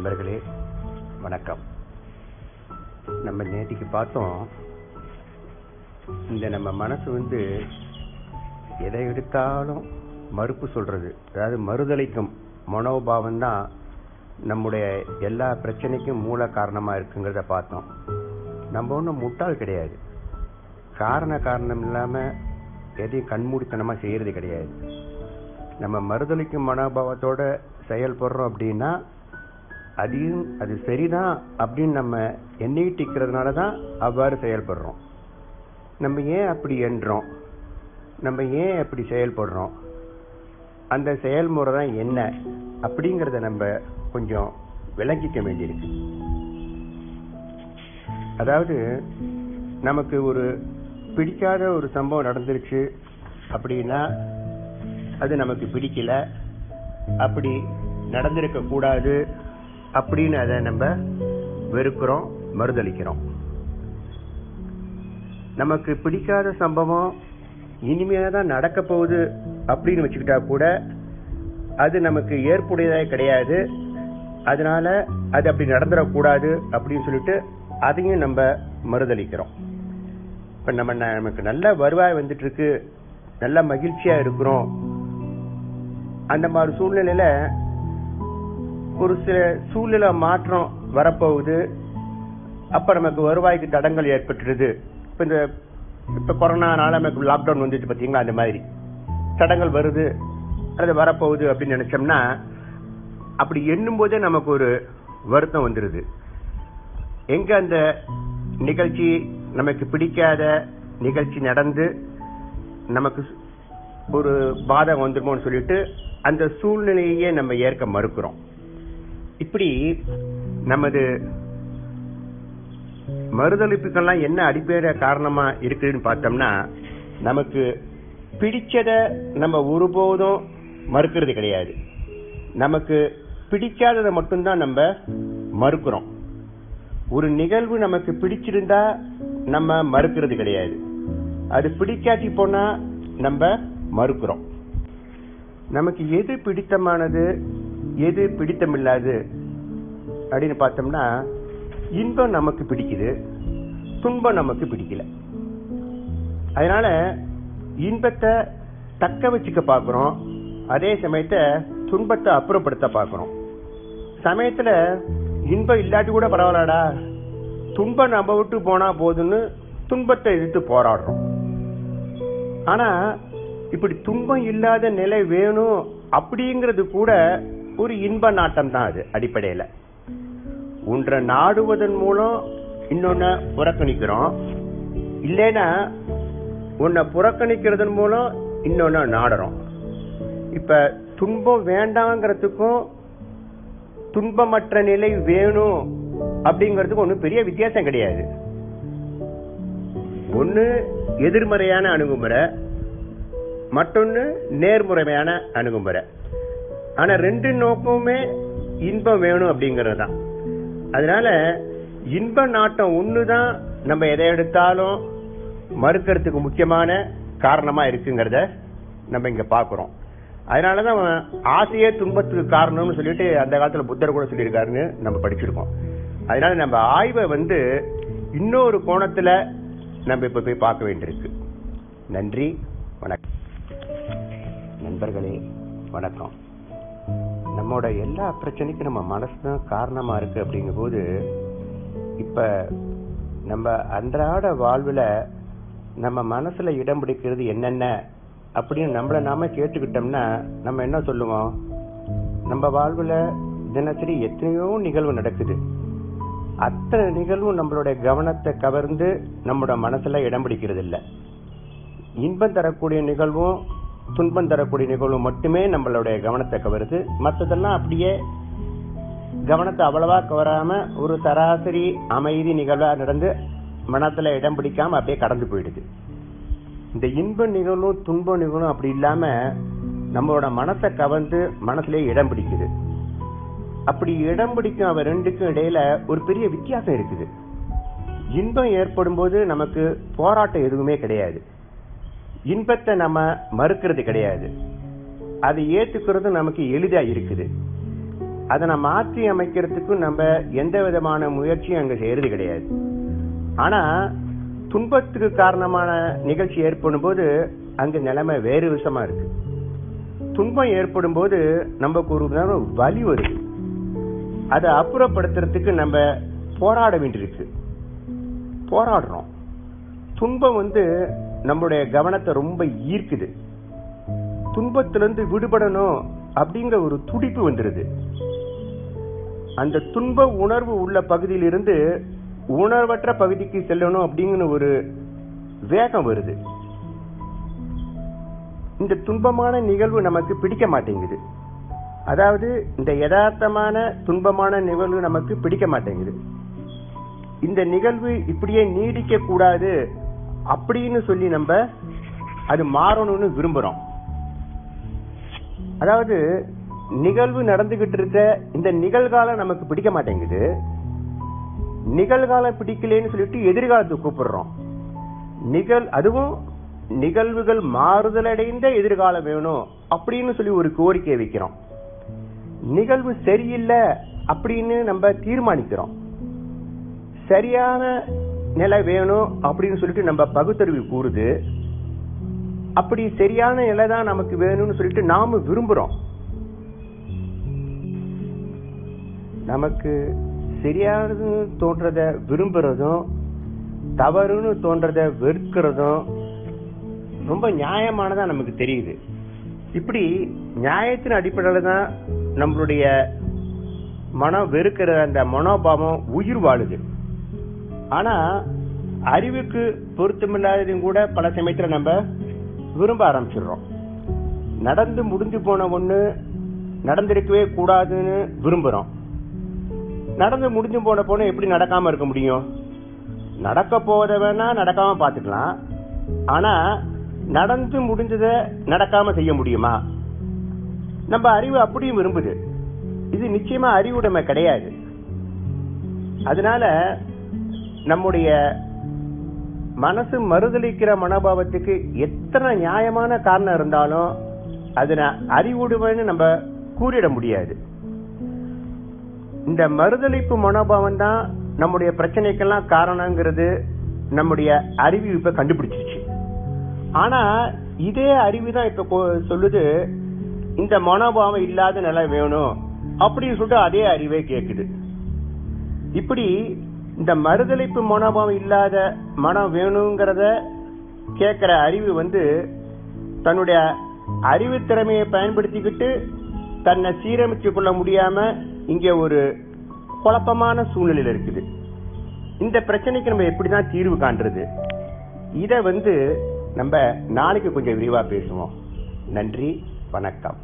நண்பர்களே வணக்கம். நம்ம நேற்றுக்கு பார்த்தோம் இந்த நம்ம மனசு வந்து எதை எடுத்தாலும் மறுப்பு சொல்றது. அதாவது மறுதளிக்கும் மனோபாவம் தான் நம்முடைய எல்லா பிரச்சனைக்கும் மூல காரணமா இருக்குங்கிறத பார்த்தோம். நம்ம ஒன்றும் முட்டாள் கிடையாது. காரண காரணம் இல்லாம எதையும் கண்மூடித்தனமா செய்யறது கிடையாது. நம்ம மறுதளிக்கும் மனோபாவத்தோட செயல்படுறோம் அப்படின்னா அதையும் அது சரிதான் அப்படின்னு நம்ம எண்ணிட்டிக்கிறதுனால தான் அவ்வாறு செயல்படுறோம். நம்ம ஏன் அப்படி என்றோம் நம்ம ஏன் அப்படி செயல்படுறோம்? அந்த செயல்முறை தான் என்ன அப்படிங்கிறத நம்ம கொஞ்சம் விளங்கிக்க வேண்டியிருக்கு. அதாவது நமக்கு ஒரு பிடிக்காத ஒரு சம்பவம் நடந்துருச்சு அப்படின்னா அது நமக்கு பிடிக்கல. அப்படி நடந்திருக்க கூடாது அப்படின்னு அதை நம்ம வெறுக்கிறோம் மறுதளிக்கிறோம் நமக்கு பிடிக்காத சம்பவம் இனிமையாக தான் நடக்க போகுது அப்படின்னு வச்சுக்கிட்டா கூட அது நமக்கு ஏற்புடையதே கிடையாது. அதனால அது அப்படி நடந்துடக்கூடாது அப்படின்னு சொல்லிட்டு அதையும் நம்ம மறுதளிக்கிறோம் இப்போ நம்ம நமக்கு நல்ல வருவாய் வந்துட்டு இருக்கு நல்ல மகிழ்ச்சியா இருக்கிறோம். அந்த மாதிரி சூழ்நிலையில ஒரு சில சூழ்நிலை மாற்றம் வரப்போகுது. அப்ப நமக்கு வருவாய்க்கு தடங்கள் ஏற்பட்டுருது. இப்ப இந்த இப்ப கொரோனானால நமக்கு லாக்டவுன் வந்துச்சு பாத்தீங்களா அந்த மாதிரி. தடங்கள் வருது அது வரப்போகுது அப்படின்னு நினைச்சோம்னா அப்படி எண்ணும் போதே நமக்கு ஒரு வருத்தம் வந்துருது. எங்க அந்த நிகழ்ச்சி நமக்கு பிடிக்காத நிகழ்ச்சி நடந்து நமக்கு ஒரு பாதம் வந்துருமோன்னு சொல்லிட்டு அந்த சூழ்நிலையே நம்ம ஏற்க மறுக்கிறோம். இப்படி நமது மறுதளிப்புக்கெல்லாம் என்ன அடிப்படை காரணமா இருக்குதுன்னு பார்த்தோம்னா நமக்கு பிடிச்சத நம்ம ஒருபோதும் மறுக்கிறது கிடையாது. நமக்கு பிடிக்காததை மட்டும்தான் நம்ம மறுக்கிறோம். ஒரு நிகழ்வு நமக்கு பிடிச்சிருந்தா நம்ம மறுக்கிறது கிடையாது. அது பிடிக்காட்டி போனா நம்ம மறுக்கிறோம். நமக்கு எது பிடித்தமானது? எது பிடித்தமில்லாது? அப்படின்னு பார்த்தோம்னா இன்பம் நமக்கு பிடிக்குது துன்பம் நமக்கு பிடிக்கல. அதனால இன்பத்தை தக்க வச்சுக்க பாக்குறோம் அதே சமயத்தை துன்பத்தை அப்புறப்படுத்த பாக்குறோம் சமயத்துல இன்பம் இல்லாட்டி கூட பரவாயில்லடா துன்பம் நம்ம விட்டு போனா போதுன்னு துன்பத்தை எதிர்த்து போராடுறோம். ஆனா இப்படி துன்பம் இல்லாத நிலை வேணும் அப்படிங்கிறது கூட ஒரு இன்ப நாட்டம் தான் அது அடிப்படையில. ஒன்றை நாடுவதன் மூலம் இன்னொன்ன புறக்கணிக்கிறோம். இல்லைன்னா உன்னை புறக்கணிக்கிறதன் மூலம் இன்னொன்னு நாடுறோம். இப்ப துன்பம் வேண்டாங்கிறதுக்கும் துன்பமற்ற நிலை வேணும் அப்படிங்கிறதுக்கு ஒன்றும் பெரிய வித்தியாசம் கிடையாது. ஒன்று எதிர்மறையான அணுகுமுறை மற்றொன்று நேர்முறையான அணுகுமுறை. ஆனா ரெண்டு நோக்கமுமே இன்பம் வேணும் அப்படிங்கிறது தான் அதனால இன்ப நாட்டம் ஒண்ணுதான் நம்ம எதை எடுத்தாலும் மறுக்கிறதுக்கு முக்கியமான காரணமா இருக்குங்கிறத நம்ம இங்க பாக்குறோம். அதனாலதான் ஆசையே துன்பத்துக்கு காரணம்னு சொல்லிட்டு அந்த காலத்துல புத்தர் கூட சொல்லியிருக்காருன்னு நம்ம படிச்சிருக்கோம். அதனால நம்ம ஆய்வை வந்து இன்னொரு கோணத்துல நம்ம இப்ப போய் பார்க்க வேண்டியிருக்கு. நன்றி வணக்கம். நண்பர்களே வணக்கம். நம்மோட எல்லா பிரச்சனைக்கும் நம்ம மனசு தான் காரணமாக இருக்குது அப்படிங்கும்போது இப்போ நம்ம அன்றாட வாழ்வில் நம்ம மனசில் இடம் பிடிக்கிறது என்னென்ன அப்படின்னு நம்மளை நாம கேட்டுக்கிட்டோம்னா நம்ம என்ன சொல்லுவோம்? நம்ம வாழ்வில் தினசரி எத்தனையோ நிகழ்வு நடக்குது. அத்தனை நிகழ்வும் நம்மளுடைய கவனத்தை கவர்ந்து நம்மளோட மனசில் இடம் பிடிக்கிறது இல்லை இன்பம் தரக்கூடிய நிகழ்வும் துன்பம் தரக்கூடிய நிகழ்வு மட்டுமே நம்மளுடைய கவனத்தை கவருது. மற்றதெல்லாம் அப்படியே கவனத்தை அவ்வளவா கவராம ஒரு சராசரி அமைதி நிகழ்வா நடந்து மனத்துல இடம் பிடிக்காம அப்படியே கடந்து போயிடுது. இந்த இன்ப நிகழும் துன்ப நிகழும் அப்படி இல்லாம நம்மளோட மனத்தை கவர்ந்து மனசுலயே இடம் பிடிக்குது. அப்படி இடம் பிடிக்கும் அவ ரெண்டுக்கும் இடையில ஒரு பெரிய வித்தியாசம் இருக்குது. இன்பம் ஏற்படும் போது நமக்கு போராட்டம் எதுவுமே கிடையாது. இன்பத்தை நம்ம மறுக்கிறது கிடையாது. அதை ஏத்துக்கிறது நமக்கு எளிதா இருக்குது. அதை நம்ம மாற்றி அமைக்கிறதுக்கும் நம்ம எந்த விதமான முயற்சியும் அங்க செய்யறது கிடையாது. ஆனா துன்பத்துக்கு காரணமான நிகழ்ச்சி ஏற்படும் போது அங்க நிலைமை வேறு விஷமா இருக்கு. துன்பம் ஏற்படும் போது நமக்கு ஒரு வலி வருது. அதை அப்புறப்படுத்துறதுக்கு நம்ம போராட வேண்டியிருக்கு. போராடுறோம். துன்பம் வந்து நம்மளுடைய கவனத்தை ரொம்ப ஈர்க்குது. துன்பத்திலிருந்து விடுபடணும் அப்படிங்கிற ஒரு துடிப்பு வந்துடுது அந்த துன்ப உணர்வு உள்ள பகுதியிலிருந்து உணர்வற்ற பகுதிக்கு செல்லணும் அப்படிங்கிற ஒரு வேகம் வருது. இந்த துன்பமான நிகழ்வு நமக்கு பிடிக்க மாட்டேங்குது. அதாவது இந்த யதார்த்தமான துன்பமான நிகழ்வு நமக்கு பிடிக்க மாட்டேங்குது. இந்த நிகழ்வு இப்படியே நீடிக்க கூடாது அப்படின்னு சொல்லி நம்ம அது மாறணும்னு விரும்புறோம். அதாவது நிகழ்வு நடந்துகிட்டு இருக்க இந்த நிகழ்காலம் நமக்கு பிடிக்க மாட்டேங்குது. நிகழ்காலம் பிடிக்கலன்னு சொல்லிட்டு எதிர்காலத்தை கூப்பிடுறோம். நிகழ் அதுவும் நிகழ்வுகள் மாறுதலடைந்த எதிர்காலம் வேணும் அப்படின்னு சொல்லி ஒரு கோரிக்கை வைக்கிறோம். நிகழ்வு சரியில்லை அப்படின்னு நம்ம தீர்மானிக்கிறோம். சரியான நிலை வேணும் அப்படின்னு சொல்லிட்டு நம்ம பகுத்தறிவு கூறுது. அப்படி சரியான நிலை தான் நமக்கு வேணும்னு சொல்லிட்டு நாம விரும்புறோம். நமக்கு சரியானது தோன்றத விரும்புறதும் தவறுன்னு தோன்றத வெறுக்கிறதும் ரொம்ப நியாயமானதா நமக்கு தெரியுது. இப்படி நியாயத்தின் அடிப்படையில் தான் நம்மளுடைய மனம் வெறுக்கிற அந்த மனோபாவம் உயிர் வாழுது. ஆனா அறிவுக்கு பொருத்தமில்லாததையும் கூட பல சமயத்துல நம்ம விரும்ப ஆரம்பிச்சிடுறோம். நடந்து முடிஞ்சு போன ஒண்ணு நடந்திருக்கவே கூடாதுன்னு விரும்புறோம். நடந்து முடிஞ்சு போன பொண்ணு எப்படி நடக்காம இருக்க முடியும்? நடக்க போத வேணா நடக்காம பாத்துக்கலாம் ஆனா நடந்து முடிஞ்சத நடக்காம செய்ய முடியுமா? நம்ம அறிவு அப்படியும் விரும்புது. இது நிச்சயமா அறிவுடைமை கிடையாது. அதனால நம்முடைய மனசு மறுதளிக்கிற மனோபாவத்துக்கு எத்தனை நியாயமான காரணம் இருந்தாலும் அதனை அறிவுடைமைன்னு நம்ம கூறிட முடியாது. இந்த மறுதளிப்பு மனோபாவம் தான் நம்முடைய பிரச்சனைக்கெல்லாம் காரணங்கிறது நம்முடைய அறிவு இப்ப கண்டுபிடிச்சிருச்சு. ஆனா இதே அறிவு தான் இப்ப சொல்லுது இந்த மனோபாவம் இல்லாத நிலை வேணும் அப்படின்னு சொல்லிட்டு அதே அறிவே கேக்குது. இப்படி இந்த மறுதளிப்பு மனோபாவம் இல்லாத மனம் வேணுங்கிறத கேட்குற அறிவு வந்து தன்னுடைய அறிவு திறமையை பயன்படுத்திக்கிட்டு தன்னை சீரமைச்சு கொள்ள முடியாம இங்க ஒரு குழப்பமான சூழ்நிலையில் இருக்குது. இந்த பிரச்சனைக்கு நம்ம எப்படிதான் தீர்வு காண்றது? இதை வந்து நம்ம நாளைக்கு கொஞ்சம் விரிவாக பேசுவோம். நன்றி வணக்கம்.